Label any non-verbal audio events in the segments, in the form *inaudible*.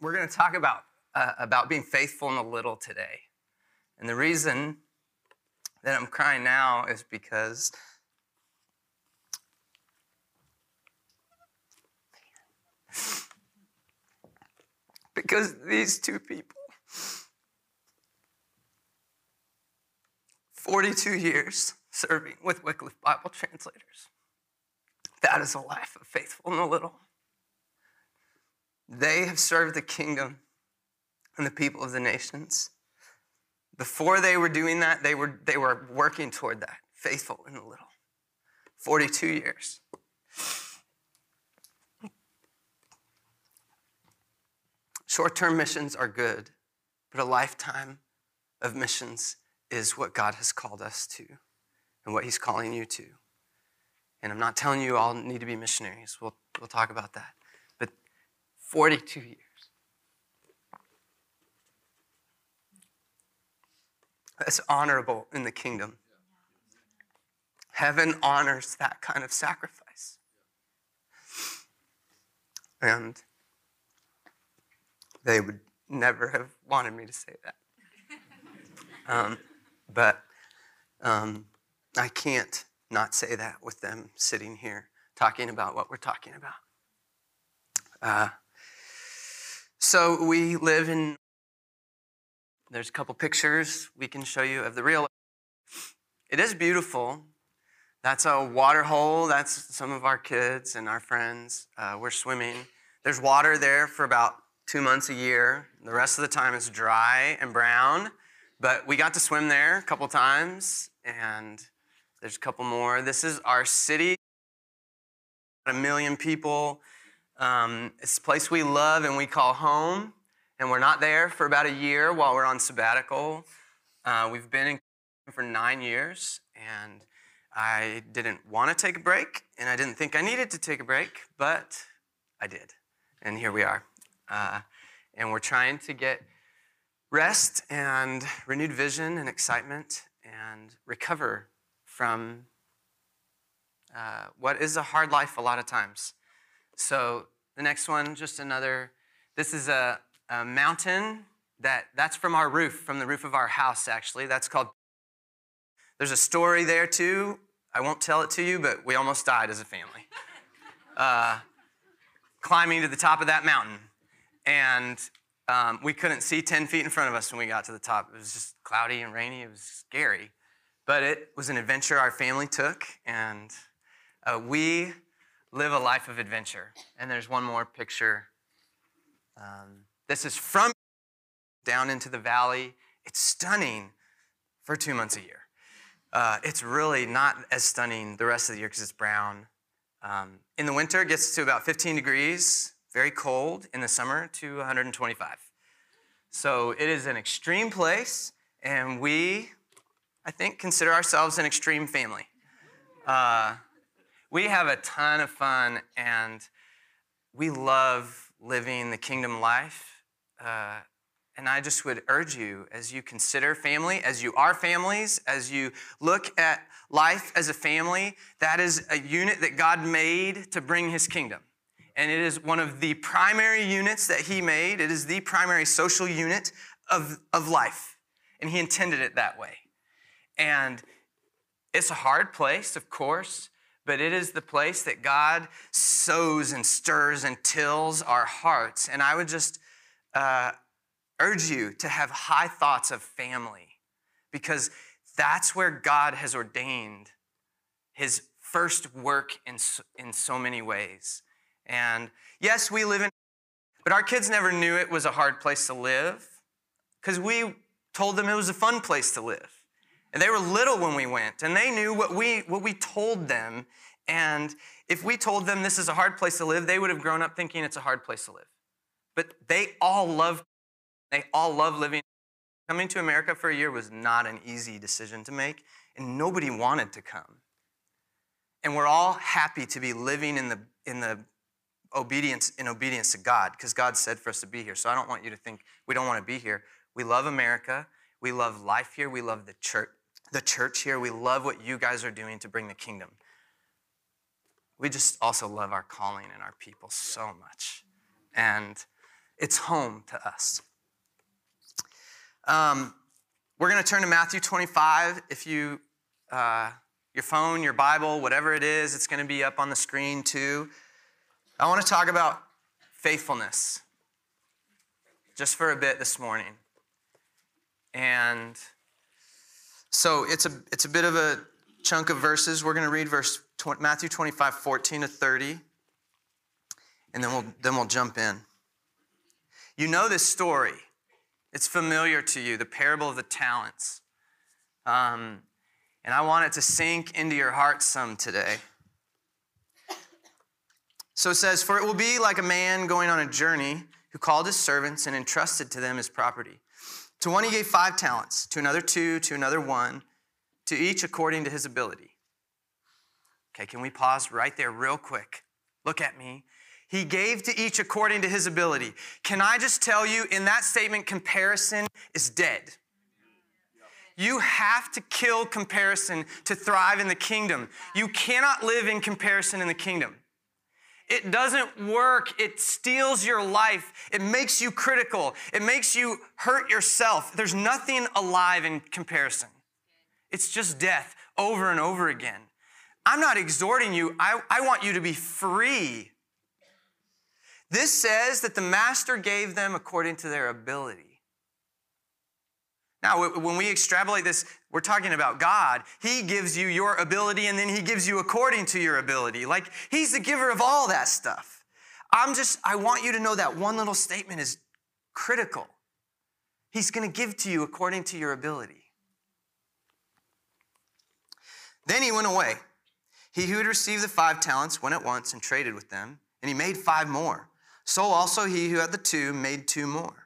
we're going to talk about uh, about being faithful in the little today. And the reason that I'm crying now is because because these two people 42 years serving with Wycliffe Bible translators. That is a life of faithful in the little. They have served the kingdom and the people of the nations. Before they were doing that, they were, they were working toward that, faithful in the little. 42 years. Short term missions are good, but a lifetime of missions is what God has called us to and what He's calling you to. And I'm not telling you all need to be missionaries. We'll, we'll talk about that. But 42 years. That's honorable in the kingdom. Heaven honors that kind of sacrifice. And they would never have wanted me to say that. *laughs* Um, but um, I can't not say that with them sitting here talking about what we're talking about. Uh, so we live in, there's a couple pictures we can show you of the real. It is beautiful. That's a water hole. That's some of our kids and our friends. Uh, we're swimming. There's water there for about two months a year. The rest of the time it's dry and brown. But we got to swim there a couple times, and there's a couple more. This is our city, a million people. Um, it's a place we love and we call home, and we're not there for about a year while we're on sabbatical. Uh, we've been in for nine years, and I didn't want to take a break, and I didn't think I needed to take a break, but I did. And here we are. Uh, and we're trying to get rest and renewed vision and excitement and recover from uh, what is a hard life a lot of times. So the next one, just another. This is a, a mountain that that's from our roof, from the roof of our house. Actually, that's called. There's a story there too. I won't tell it to you, but we almost died as a family. *laughs* Uh, climbing to the top of that mountain, and um, we couldn't see 10 feet in front of us when we got to the top. It was just cloudy and rainy. It was scary. But it was an adventure our family took, and uh, we live a life of adventure. And there's one more picture. Um, this is from down into the valley. It's stunning for two months a year. Uh, it's really not as stunning the rest of the year because it's brown. Um, in the winter, it gets to about 15 degrees very cold in the summer to 125. So it is an extreme place, and we, I think, consider ourselves an extreme family. Uh, we have a ton of fun, and we love living the kingdom life. Uh, and I just would urge you, as you consider family, as you are families, as you look at life as a family, that is a unit that God made to bring his kingdom and it is one of the primary units that he made. It is the primary social unit of, of life, and he intended it that way. And it's a hard place, of course, but it is the place that God sows and stirs and tills our hearts. And I would just uh, urge you to have high thoughts of family because that's where God has ordained his first work in, in so many ways. And yes, we live in, but our kids never knew it was a hard place to live because we told them it was a fun place to live. And they were little when we went, and they knew what we, what we told them. And if we told them this is a hard place to live, they would have grown up thinking it's a hard place to live. But they all love, they all love living. Coming to America for a year was not an easy decision to make, and nobody wanted to come. And we're all happy to be living in the, in the obedience in obedience to God because God said for us to be here. So I don't want you to think we don't want to be here. We love America. We love life here. We love the church, the church here. We love what you guys are doing to bring the kingdom. We just also love our calling and our people so much. And It's home to us. Um, we're going to turn to Matthew 25. If you, uh, your phone, your Bible, whatever it is, it's going to be up on the screen too. I want to talk about faithfulness just for a bit this morning. And so it's a, it's a bit of a chunk of verses. We're going to read verse Matthew 25, 14 to 30, and then we'll, then we'll jump in. You know this story. It's familiar to you, the parable of the talents. Um, and I want it to sink into your heart some today. So it says, For it will be like a man going on a journey who called his servants and entrusted to them his property. To one he gave five talents, to another two, to another one, to each according to his ability. Okay, can we pause right there, real quick? Look at me. He gave to each according to his ability. Can I just tell you, in that statement, comparison is dead. You have to kill comparison to thrive in the kingdom. You cannot live in comparison in the kingdom. It doesn't work. It steals your life. It makes you critical. It makes you hurt yourself. There's nothing alive in comparison. It's just death over and over again. I'm not exhorting you, I, I want you to be free. This says that the master gave them according to their ability. Now, when we extrapolate this, we're talking about God. He gives you your ability and then He gives you according to your ability. Like, He's the giver of all that stuff. I'm just, I want you to know that one little statement is critical. He's going to give to you according to your ability. Then he went away. He who had received the five talents went at once and traded with them, and he made five more. So also he who had the two made two more.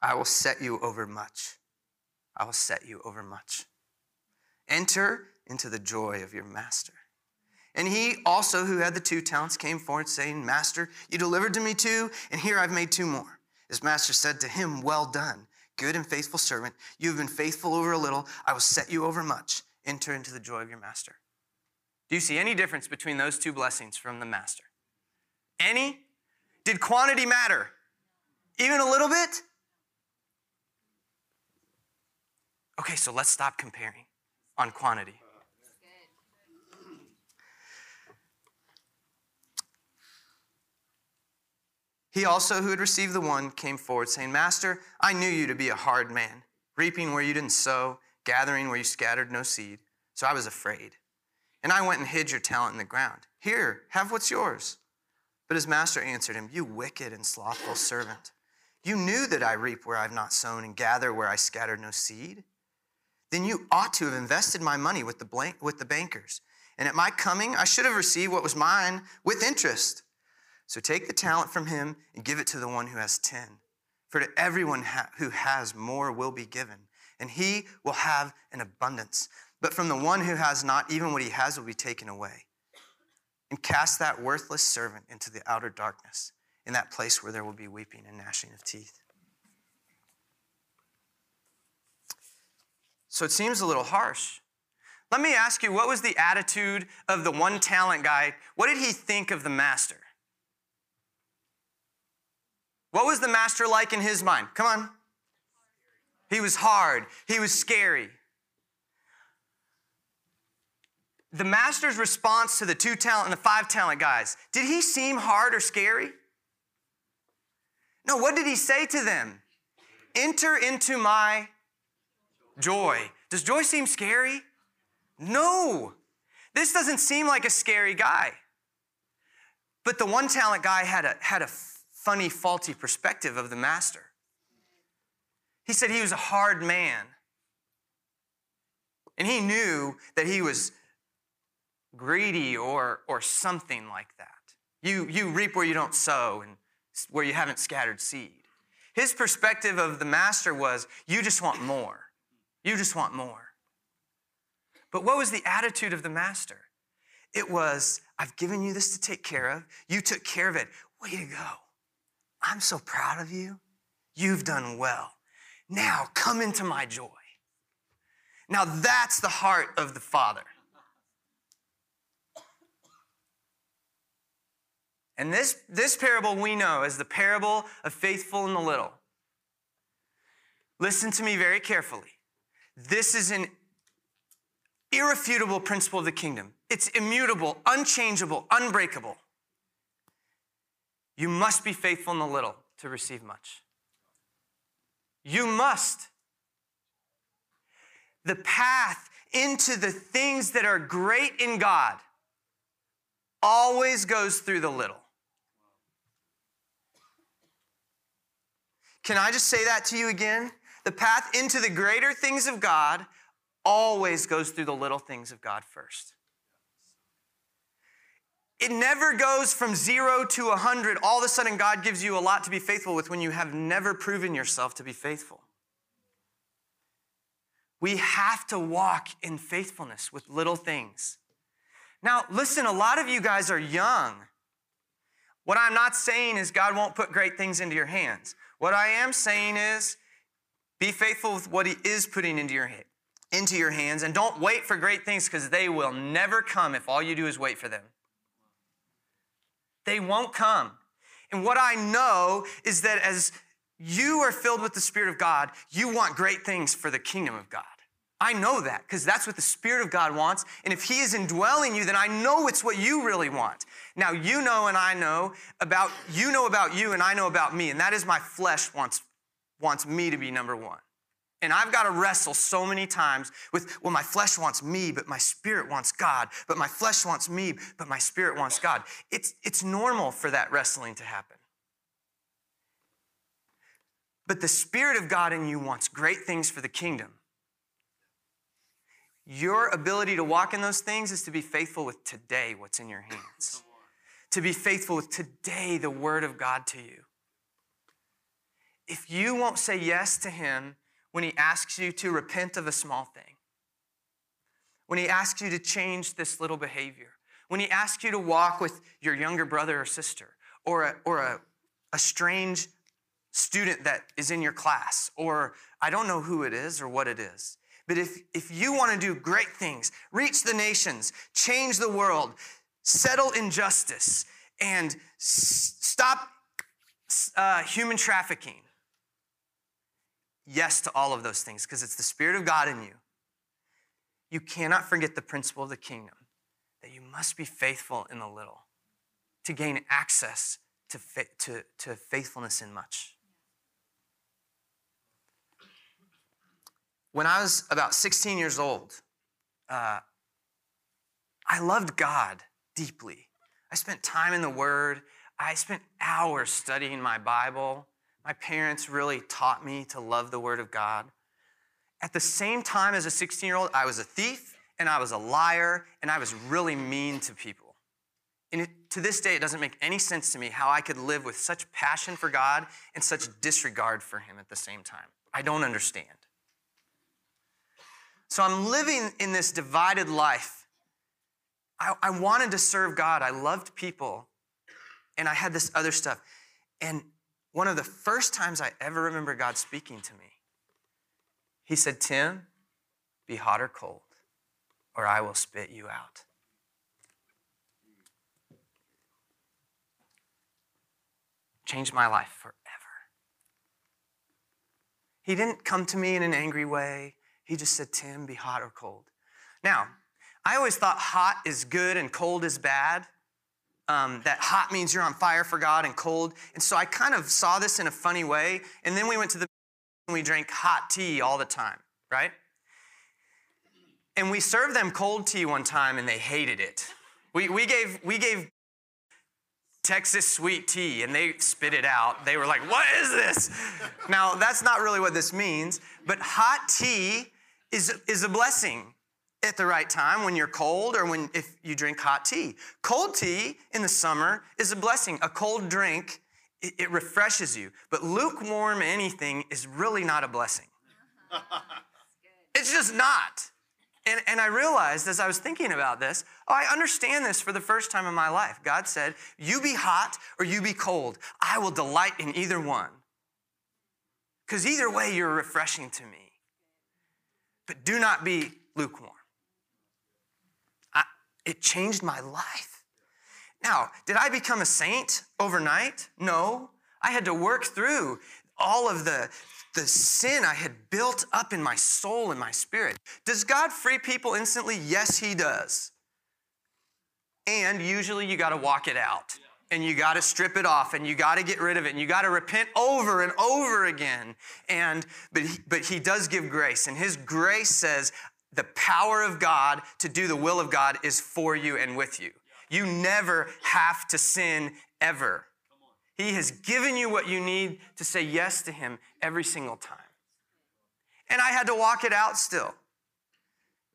I will set you over much. I will set you over much. Enter into the joy of your master. And he also, who had the two talents, came forward, saying, Master, you delivered to me two, and here I've made two more. His master said to him, Well done, good and faithful servant. You have been faithful over a little. I will set you over much. Enter into the joy of your master. Do you see any difference between those two blessings from the master? Any? Did quantity matter? Even a little bit? Okay, so let's stop comparing on quantity. He also, who had received the one, came forward, saying, Master, I knew you to be a hard man, reaping where you didn't sow, gathering where you scattered no seed. So I was afraid. And I went and hid your talent in the ground. Here, have what's yours. But his master answered him, You wicked and slothful servant. You knew that I reap where I've not sown and gather where I scattered no seed then you ought to have invested my money with the, blank, with the bankers. And at my coming, I should have received what was mine with interest. So take the talent from him and give it to the one who has 10. For to everyone ha- who has more will be given, and he will have an abundance. But from the one who has not, even what he has will be taken away. And cast that worthless servant into the outer darkness, in that place where there will be weeping and gnashing of teeth. So it seems a little harsh. Let me ask you, what was the attitude of the one talent guy? What did he think of the master? What was the master like in his mind? Come on. He was hard, he was scary. The master's response to the two talent and the five talent guys, did he seem hard or scary? No, what did he say to them? Enter into my joy. Does joy seem scary? No. This doesn't seem like a scary guy. But the one talent guy had a, had a funny, faulty perspective of the master. He said he was a hard man. And he knew that he was greedy or, or something like that. You, you reap where you don't sow and where you haven't scattered seed. His perspective of the master was, you just want more. You just want more. But what was the attitude of the master? It was, I've given you this to take care of. You took care of it. Way to go. I'm so proud of you. You've done well. Now come into my joy. Now that's the heart of the Father. And this, this parable we know as the parable of faithful in the little. Listen to me very carefully. This is an irrefutable principle of the kingdom. It's immutable, unchangeable, unbreakable. You must be faithful in the little to receive much. You must. The path into the things that are great in God always goes through the little. Can I just say that to you again? The path into the greater things of God always goes through the little things of God first. It never goes from zero to a hundred. All of a sudden, God gives you a lot to be faithful with when you have never proven yourself to be faithful. We have to walk in faithfulness with little things. Now, listen, a lot of you guys are young. What I'm not saying is God won't put great things into your hands. What I am saying is be faithful with what He is putting into your, into your hands and don't wait for great things because they will never come if all you do is wait for them. They won't come. And what I know is that as you are filled with the Spirit of God, you want great things for the kingdom of God. I know that because that's what the Spirit of God wants. And if He is indwelling you, then I know it's what you really want. Now, you know and I know about, you know about you and I know about me. And that is my flesh wants, wants me to be number one. And I've got to wrestle so many times with, well, my flesh wants me, but my spirit wants God. But my flesh wants me, but my spirit wants God. It's, it's normal for that wrestling to happen. But the Spirit of God in you wants great things for the kingdom. Your ability to walk in those things is to be faithful with today what's in your hands. To be faithful with today the word of God to you. If you won't say yes to him when he asks you to repent of a small thing, when he asks you to change this little behavior, when he asks you to walk with your younger brother or sister, or a, or a, a strange student that is in your class, or I don't know who it is or what it is. But if, if you want to do great things, reach the nations, change the world, settle injustice, and s- stop uh, human trafficking, yes to all of those things because it's the Spirit of God in you. You cannot forget the principle of the kingdom that you must be faithful in the little to gain access to, to, to faithfulness in much. When I was about 16 years old, uh, I loved God deeply. I spent time in the Word. I spent hours studying my Bible. My parents really taught me to love the Word of God. At the same time, as a 16 year old, I was a thief and I was a liar and I was really mean to people. And it, to this day, it doesn't make any sense to me how I could live with such passion for God and such disregard for Him at the same time. I don't understand. So I'm living in this divided life. I, I, wanted to serve God. I loved people. And I had this other stuff. And one of the first times I ever remember God speaking to me, He said, Tim, be hot or cold, or I will spit you out. Changed my life forever. He didn't come to me in an angry way. He just said, Tim, be hot or cold. Now, I always thought hot is good and cold is bad. Um, that hot means you're on fire for God and cold. And so I kind of saw this in a funny way. And then we went to the and we drank hot tea all the time, right? And we served them cold tea one time and they hated it. We, we, gave, we gave Texas sweet tea and they spit it out. They were like, What is this? now, that's not really what this means, but hot tea is, is a blessing at the right time when you're cold or when if you drink hot tea. Cold tea in the summer is a blessing. A cold drink it, it refreshes you. But lukewarm anything is really not a blessing. *laughs* It's just not. And, and I realized as I was thinking about this, oh, I understand this for the first time in my life. God said, You be hot or you be cold. I will delight in either one. Because either way, you're refreshing to me. But do not be lukewarm. It changed my life. Now, did I become a saint overnight? No. I had to work through all of the, the sin I had built up in my soul and my spirit. Does God free people instantly? Yes, He does. And usually you got to walk it out and you got to strip it off and you got to get rid of it and you got to repent over and over again and but he, but he does give grace and his grace says the power of god to do the will of god is for you and with you. You never have to sin ever. He has given you what you need to say yes to him every single time. And i had to walk it out still.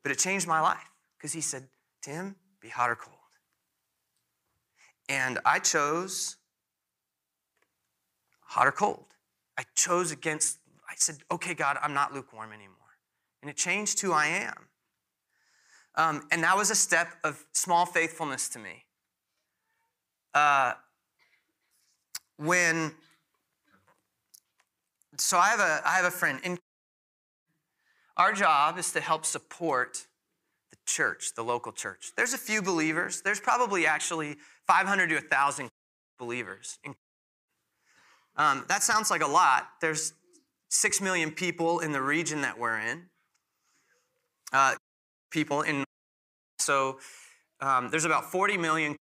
But it changed my life because he said tim be hot or cold. And I chose hot or cold. I chose against, I said, okay, God, I'm not lukewarm anymore. And it changed who I am. Um, and that was a step of small faithfulness to me. Uh, when, so I have a, I have a friend. In, our job is to help support the church, the local church. There's a few believers. There's probably actually 500 to 1,000 believers. Um, that sounds like a lot. There's 6 million people in the region that we're in. Uh, people in, so um, there's about 40 million.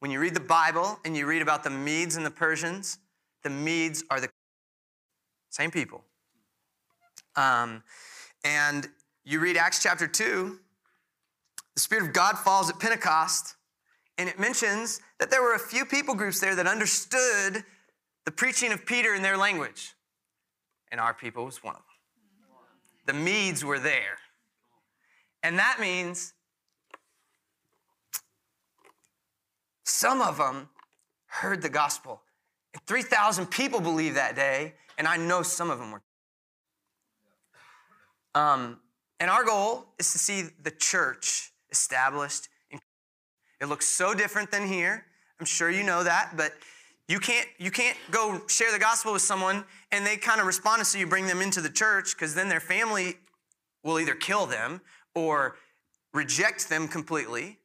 When you read the Bible and you read about the Medes and the Persians, the Medes are the same people. Um, and you read Acts chapter 2, the Spirit of God falls at Pentecost, and it mentions that there were a few people groups there that understood the preaching of Peter in their language. And our people was one of them. The Medes were there. And that means some of them heard the gospel. 3,000 people believed that day, and I know some of them were. Um, and our goal is to see the church established. It looks so different than here. I'm sure you know that, but you can't you can't go share the gospel with someone and they kind of respond so you bring them into the church because then their family will either kill them or reject them completely.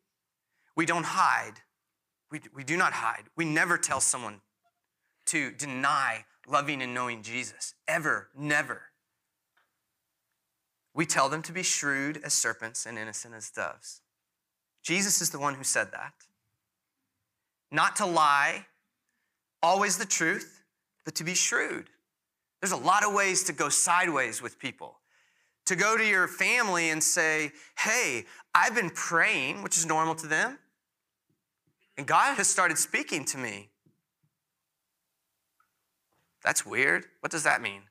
We don't hide. We, we do not hide. We never tell someone to deny loving and knowing Jesus. Ever, never. We tell them to be shrewd as serpents and innocent as doves. Jesus is the one who said that. Not to lie, always the truth, but to be shrewd. There's a lot of ways to go sideways with people. To go to your family and say, hey, I've been praying, which is normal to them, and God has started speaking to me. That's weird. What does that mean?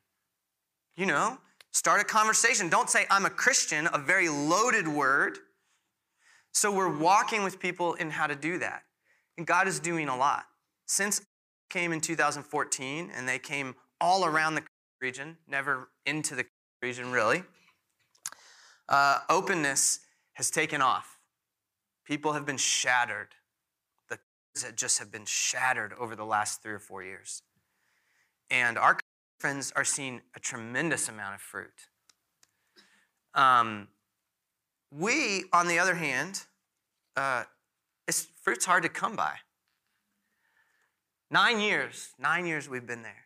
You know, Start a conversation. Don't say, I'm a Christian, a very loaded word. So we're walking with people in how to do that. And God is doing a lot. Since came in 2014 and they came all around the region, never into the region really, uh, openness has taken off. People have been shattered. The that just have been shattered over the last three or four years. And our friends are seeing a tremendous amount of fruit. Um, we, on the other hand, uh, it's, fruit's hard to come by. Nine years, nine years we've been there.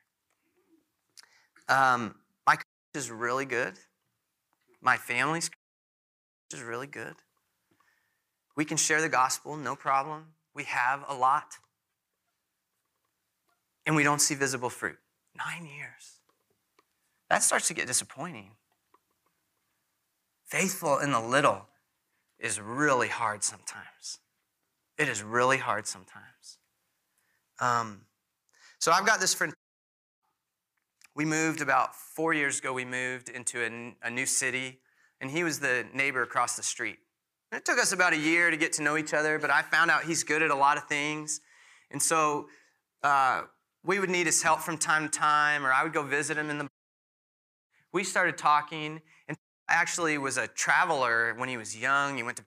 Um, my church is really good. My family's is really good. We can share the gospel, no problem. We have a lot. And we don't see visible fruit. Nine years. That starts to get disappointing. Faithful in the little is really hard sometimes. It is really hard sometimes. Um, so I've got this friend. We moved about four years ago, we moved into a, a new city, and he was the neighbor across the street. And it took us about a year to get to know each other, but I found out he's good at a lot of things. And so uh, we would need his help from time to time, or I would go visit him in the. We started talking, and I actually was a traveler when he was young. He went to.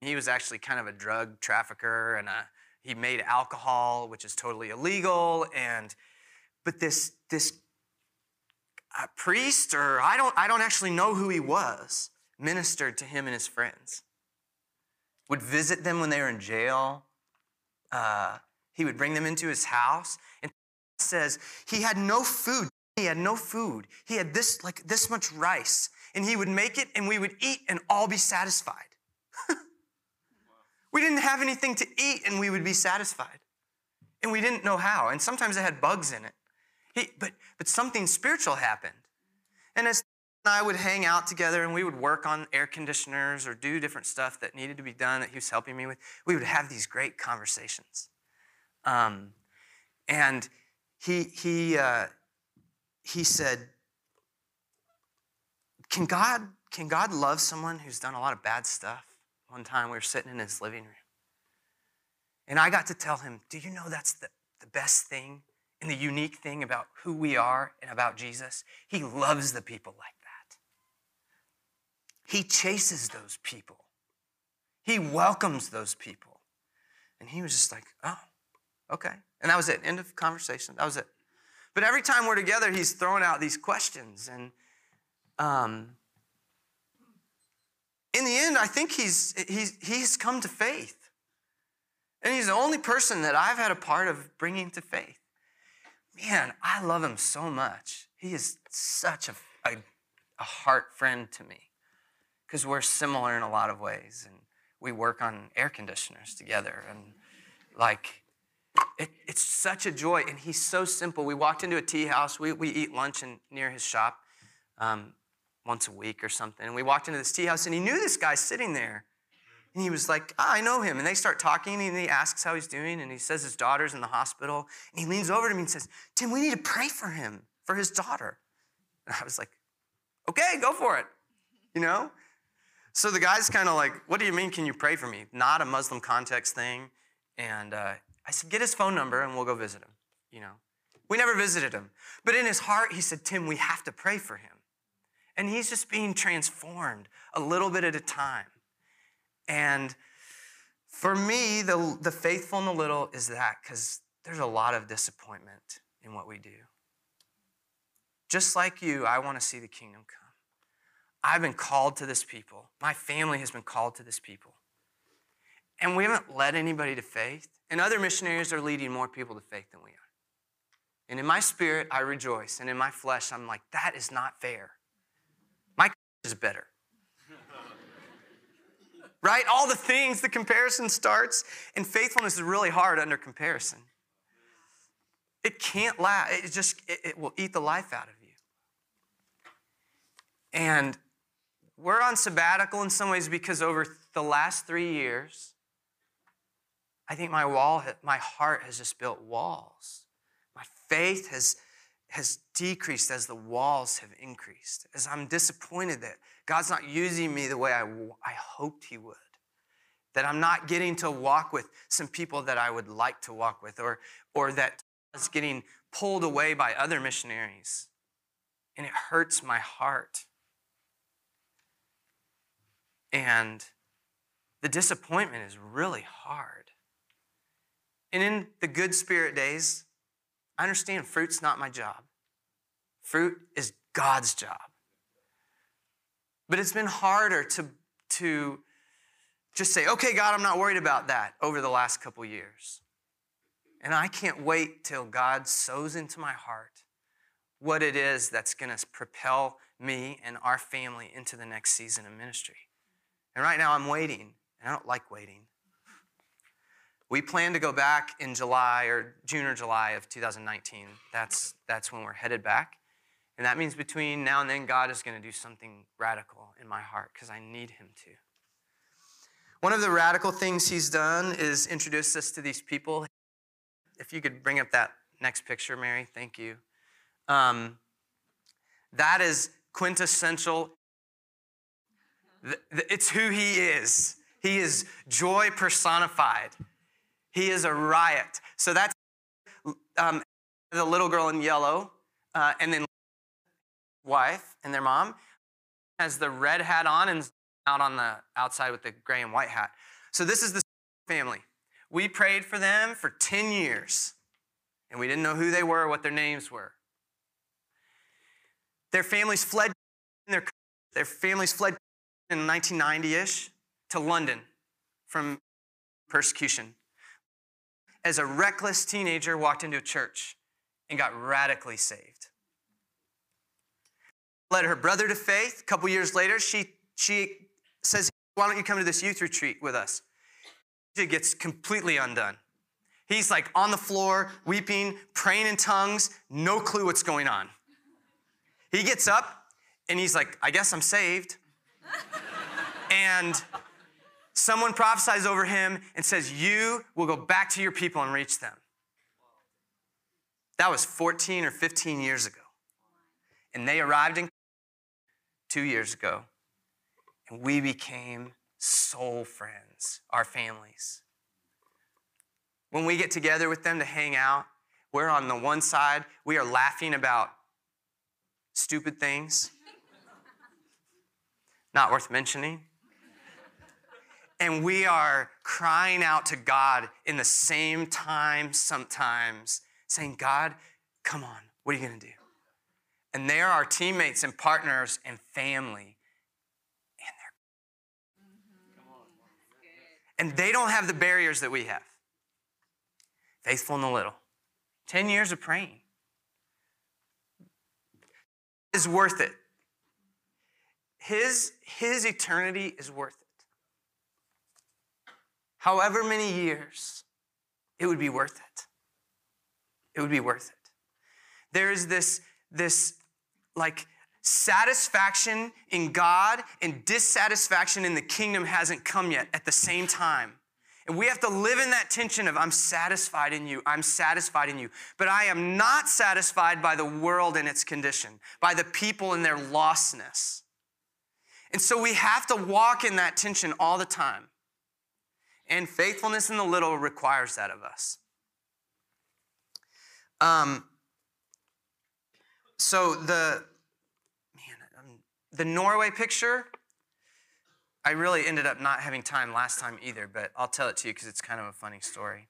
He was actually kind of a drug trafficker, and a, he made alcohol, which is totally illegal. And but this this uh, priest, or I don't I don't actually know who he was, ministered to him and his friends. Would visit them when they were in jail. Uh, he would bring them into his house and says he had no food. He had no food. He had this like this much rice and he would make it and we would eat and all be satisfied. *laughs* we didn't have anything to eat and we would be satisfied. And we didn't know how. And sometimes it had bugs in it. He, but, but something spiritual happened. And as I would hang out together and we would work on air conditioners or do different stuff that needed to be done that he was helping me with, we would have these great conversations. Um, and he, he, uh, he said, can God, can God love someone who's done a lot of bad stuff? One time we were sitting in his living room. And I got to tell him, Do you know that's the, the best thing and the unique thing about who we are and about Jesus? He loves the people like that. He chases those people, he welcomes those people. And he was just like, Oh, okay. And that was it. End of conversation. That was it. But every time we're together, he's throwing out these questions. And um, in the end, I think he's, he's, he's come to faith. And he's the only person that I've had a part of bringing to faith. Man, I love him so much. He is such a, a, a heart friend to me because we're similar in a lot of ways. And we work on air conditioners together. And like, it, it's such a joy. And he's so simple. We walked into a tea house, we, we eat lunch in, near his shop. Um, once a week or something. And we walked into this tea house and he knew this guy sitting there. And he was like, oh, I know him. And they start talking and he asks how he's doing. And he says his daughter's in the hospital. And he leans over to me and says, Tim, we need to pray for him, for his daughter. And I was like, okay, go for it. You know? So the guy's kind of like, what do you mean, can you pray for me? Not a Muslim context thing. And uh, I said, get his phone number and we'll go visit him. You know? We never visited him. But in his heart, he said, Tim, we have to pray for him. And he's just being transformed a little bit at a time. And for me, the, the faithful in the little is that because there's a lot of disappointment in what we do. Just like you, I want to see the kingdom come. I've been called to this people. My family has been called to this people. And we haven't led anybody to faith. And other missionaries are leading more people to faith than we are. And in my spirit, I rejoice. And in my flesh, I'm like, that is not fair is better. *laughs* right? All the things, the comparison starts, and faithfulness is really hard under comparison. It can't last, it just, it, it will eat the life out of you. And we're on sabbatical in some ways because over the last three years, I think my wall, my heart has just built walls. My faith has has decreased as the walls have increased, as I'm disappointed that God's not using me the way I, I hoped He would, that I'm not getting to walk with some people that I would like to walk with, or, or that is getting pulled away by other missionaries. And it hurts my heart. And the disappointment is really hard. And in the good spirit days, I understand fruit's not my job. Fruit is God's job. But it's been harder to, to just say, okay, God, I'm not worried about that over the last couple years. And I can't wait till God sows into my heart what it is that's going to propel me and our family into the next season of ministry. And right now I'm waiting, and I don't like waiting. We plan to go back in July or June or July of 2019. That's, that's when we're headed back. And that means between now and then, God is going to do something radical in my heart because I need Him to. One of the radical things He's done is introduce us to these people. If you could bring up that next picture, Mary, thank you. Um, that is quintessential. It's who He is. He is joy personified. He is a riot. So that's um, the little girl in yellow, uh, and then wife and their mom has the red hat on and out on the outside with the gray and white hat. So this is the family. We prayed for them for 10 years, and we didn't know who they were, or what their names were. Their families fled their, their families fled in 1990-ish to London from persecution. As a reckless teenager walked into a church and got radically saved. Led her brother to faith. A couple years later, she, she says, Why don't you come to this youth retreat with us? She gets completely undone. He's like on the floor, weeping, praying in tongues, no clue what's going on. He gets up and he's like, I guess I'm saved. and someone prophesies over him and says, You will go back to your people and reach them. That was 14 or 15 years ago. And they arrived in two years ago, and we became soul friends, our families. When we get together with them to hang out, we're on the one side, we are laughing about stupid things, not worth mentioning. And we are crying out to God in the same time sometimes, saying, God, come on, what are you gonna do? And they are our teammates and partners and family. And, mm-hmm. and they don't have the barriers that we have. Faithful in the little. 10 years of praying is worth it. His, his eternity is worth it. However many years, it would be worth it. It would be worth it. There is this, this like satisfaction in God and dissatisfaction in the kingdom hasn't come yet at the same time. And we have to live in that tension of I'm satisfied in you, I'm satisfied in you. But I am not satisfied by the world and its condition, by the people and their lostness. And so we have to walk in that tension all the time. And faithfulness in the little requires that of us. Um, so the man, um, the Norway picture, I really ended up not having time last time either, but I'll tell it to you because it's kind of a funny story.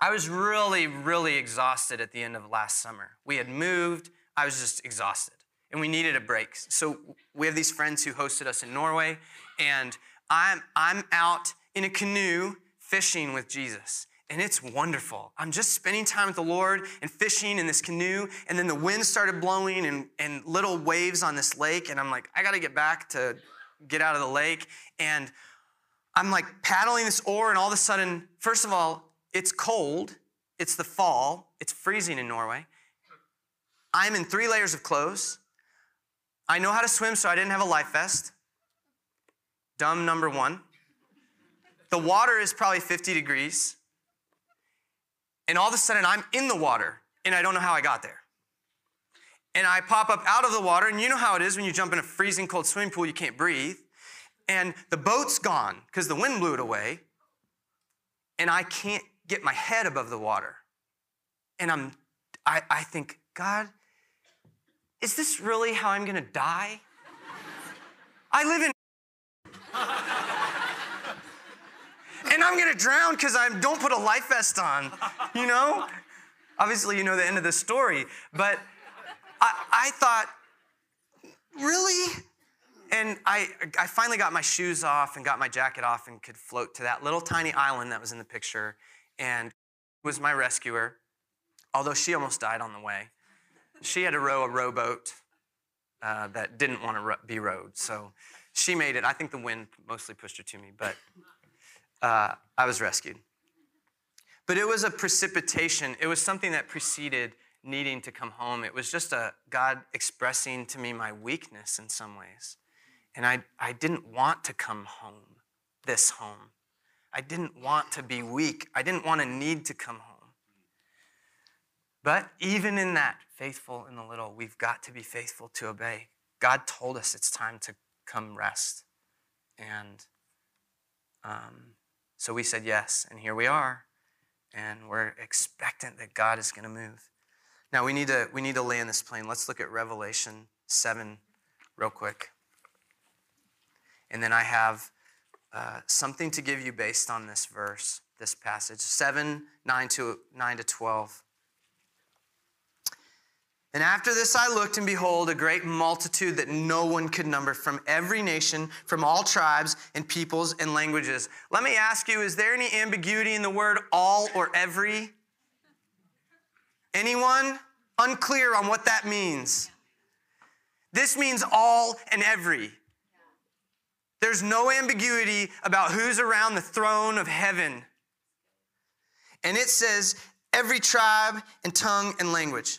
I was really, really exhausted at the end of last summer. We had moved, I was just exhausted, and we needed a break. So we have these friends who hosted us in Norway, and I'm, I'm out in a canoe fishing with Jesus and it's wonderful. I'm just spending time with the Lord and fishing in this canoe, and then the wind started blowing and, and little waves on this lake, and I'm like, I gotta get back to get out of the lake. And I'm like paddling this oar, and all of a sudden, first of all, it's cold, it's the fall, it's freezing in Norway. I'm in three layers of clothes. I know how to swim, so I didn't have a life vest. Dumb number one. The water is probably 50 degrees. And all of a sudden, I'm in the water and I don't know how I got there. And I pop up out of the water, and you know how it is when you jump in a freezing cold swimming pool, you can't breathe. And the boat's gone because the wind blew it away. And I can't get my head above the water. And I'm, I, I think, God, is this really how I'm gonna die? I live in and I'm gonna drown because I don't put a life vest on, you know? Obviously, you know the end of the story, but I, I thought, really? And I, I finally got my shoes off and got my jacket off and could float to that little tiny island that was in the picture and was my rescuer, although she almost died on the way. She had to row a rowboat uh, that didn't want to be rowed, so she made it. I think the wind mostly pushed her to me, but uh, I was rescued. But it was a precipitation, it was something that preceded needing to come home. It was just a God expressing to me my weakness in some ways. And I, I didn't want to come home, this home. I didn't want to be weak. I didn't want to need to come home. But even in that, faithful in the little, we've got to be faithful to obey. God told us it's time to come rest. And Um, so we said yes, and here we are. And we're expectant that God is going to move. Now we need to we need to land this plane. Let's look at Revelation 7 real quick. And then I have uh, something to give you based on this verse, this passage. 7, 9 to 9 to 12. And after this I looked, and behold, a great multitude that no one could number from every nation, from all tribes and peoples and languages. Let me ask you is there any ambiguity in the word all or every? Anyone? Unclear on what that means. This means all and every. There's no ambiguity about who's around the throne of heaven. And it says, every tribe and tongue and language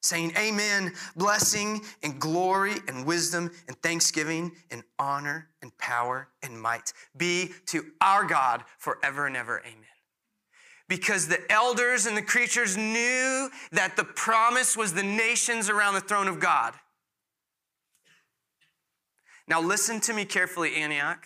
saying, Amen, blessing and glory and wisdom and thanksgiving and honor and power and might be to our God forever and ever. Amen. Because the elders and the creatures knew that the promise was the nations around the throne of God. Now, listen to me carefully, Antioch.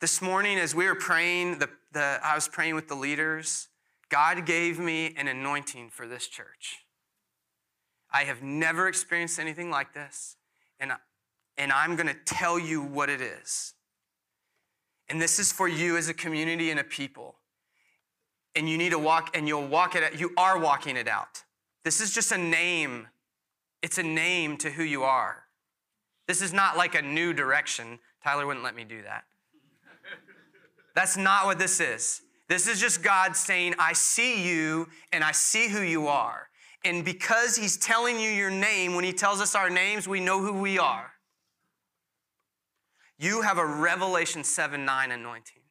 This morning, as we were praying, the, the, I was praying with the leaders. God gave me an anointing for this church. I have never experienced anything like this, and, and I'm going to tell you what it is. And this is for you as a community and a people. And you need to walk, and you'll walk it out. You are walking it out. This is just a name. It's a name to who you are. This is not like a new direction. Tyler wouldn't let me do that. That's not what this is. This is just God saying, I see you and I see who you are. And because He's telling you your name, when He tells us our names, we know who we are. You have a Revelation 7 9 anointing.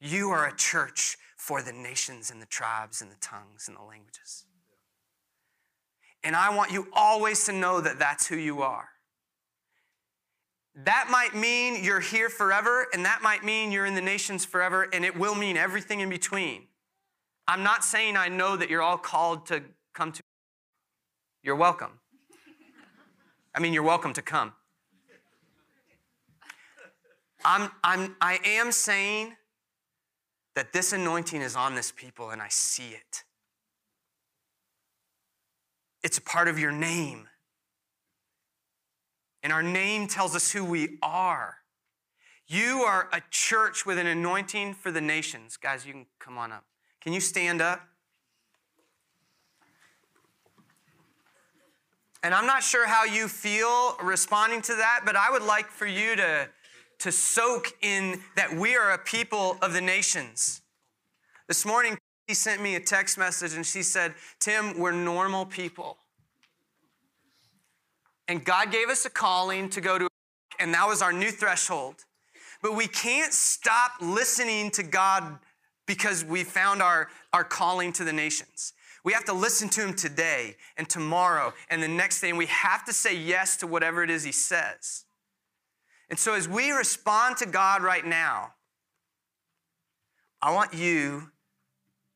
You are a church for the nations and the tribes and the tongues and the languages. And I want you always to know that that's who you are. That might mean you're here forever, and that might mean you're in the nations forever, and it will mean everything in between. I'm not saying I know that you're all called to come to. You're welcome. I mean, you're welcome to come. I'm, I'm, I am saying that this anointing is on this people, and I see it. It's a part of your name. And our name tells us who we are. You are a church with an anointing for the nations. Guys, you can come on up. Can you stand up? And I'm not sure how you feel responding to that, but I would like for you to, to soak in that we are a people of the nations. This morning, he sent me a text message and she said, Tim, we're normal people. And God gave us a calling to go to, and that was our new threshold. But we can't stop listening to God because we found our, our calling to the nations. We have to listen to Him today and tomorrow and the next day, and we have to say yes to whatever it is He says. And so, as we respond to God right now, I want you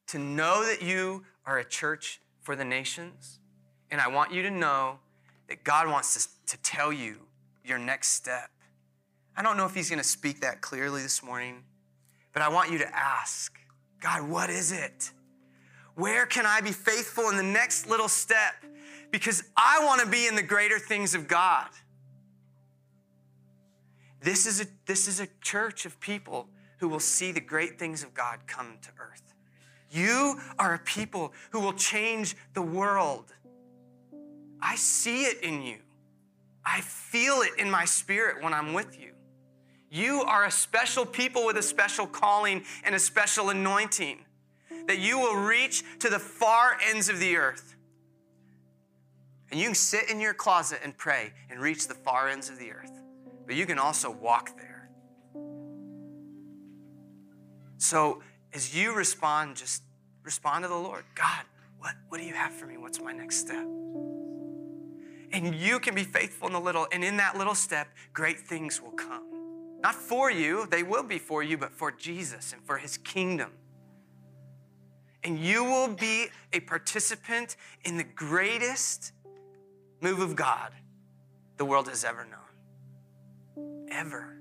to know that you are a church for the nations, and I want you to know that God wants to, to tell you your next step. I don't know if He's going to speak that clearly this morning, but I want you to ask God, what is it? Where can I be faithful in the next little step? Because I want to be in the greater things of God. This is, a, this is a church of people who will see the great things of God come to earth. You are a people who will change the world. I see it in you. I feel it in my spirit when I'm with you. You are a special people with a special calling and a special anointing that you will reach to the far ends of the earth. And you can sit in your closet and pray and reach the far ends of the earth, but you can also walk there. So as you respond, just respond to the Lord. God, what, what do you have for me? What's my next step? And you can be faithful in the little, and in that little step, great things will come. Not for you, they will be for you, but for Jesus and for his kingdom. And you will be a participant in the greatest move of God the world has ever known. Ever.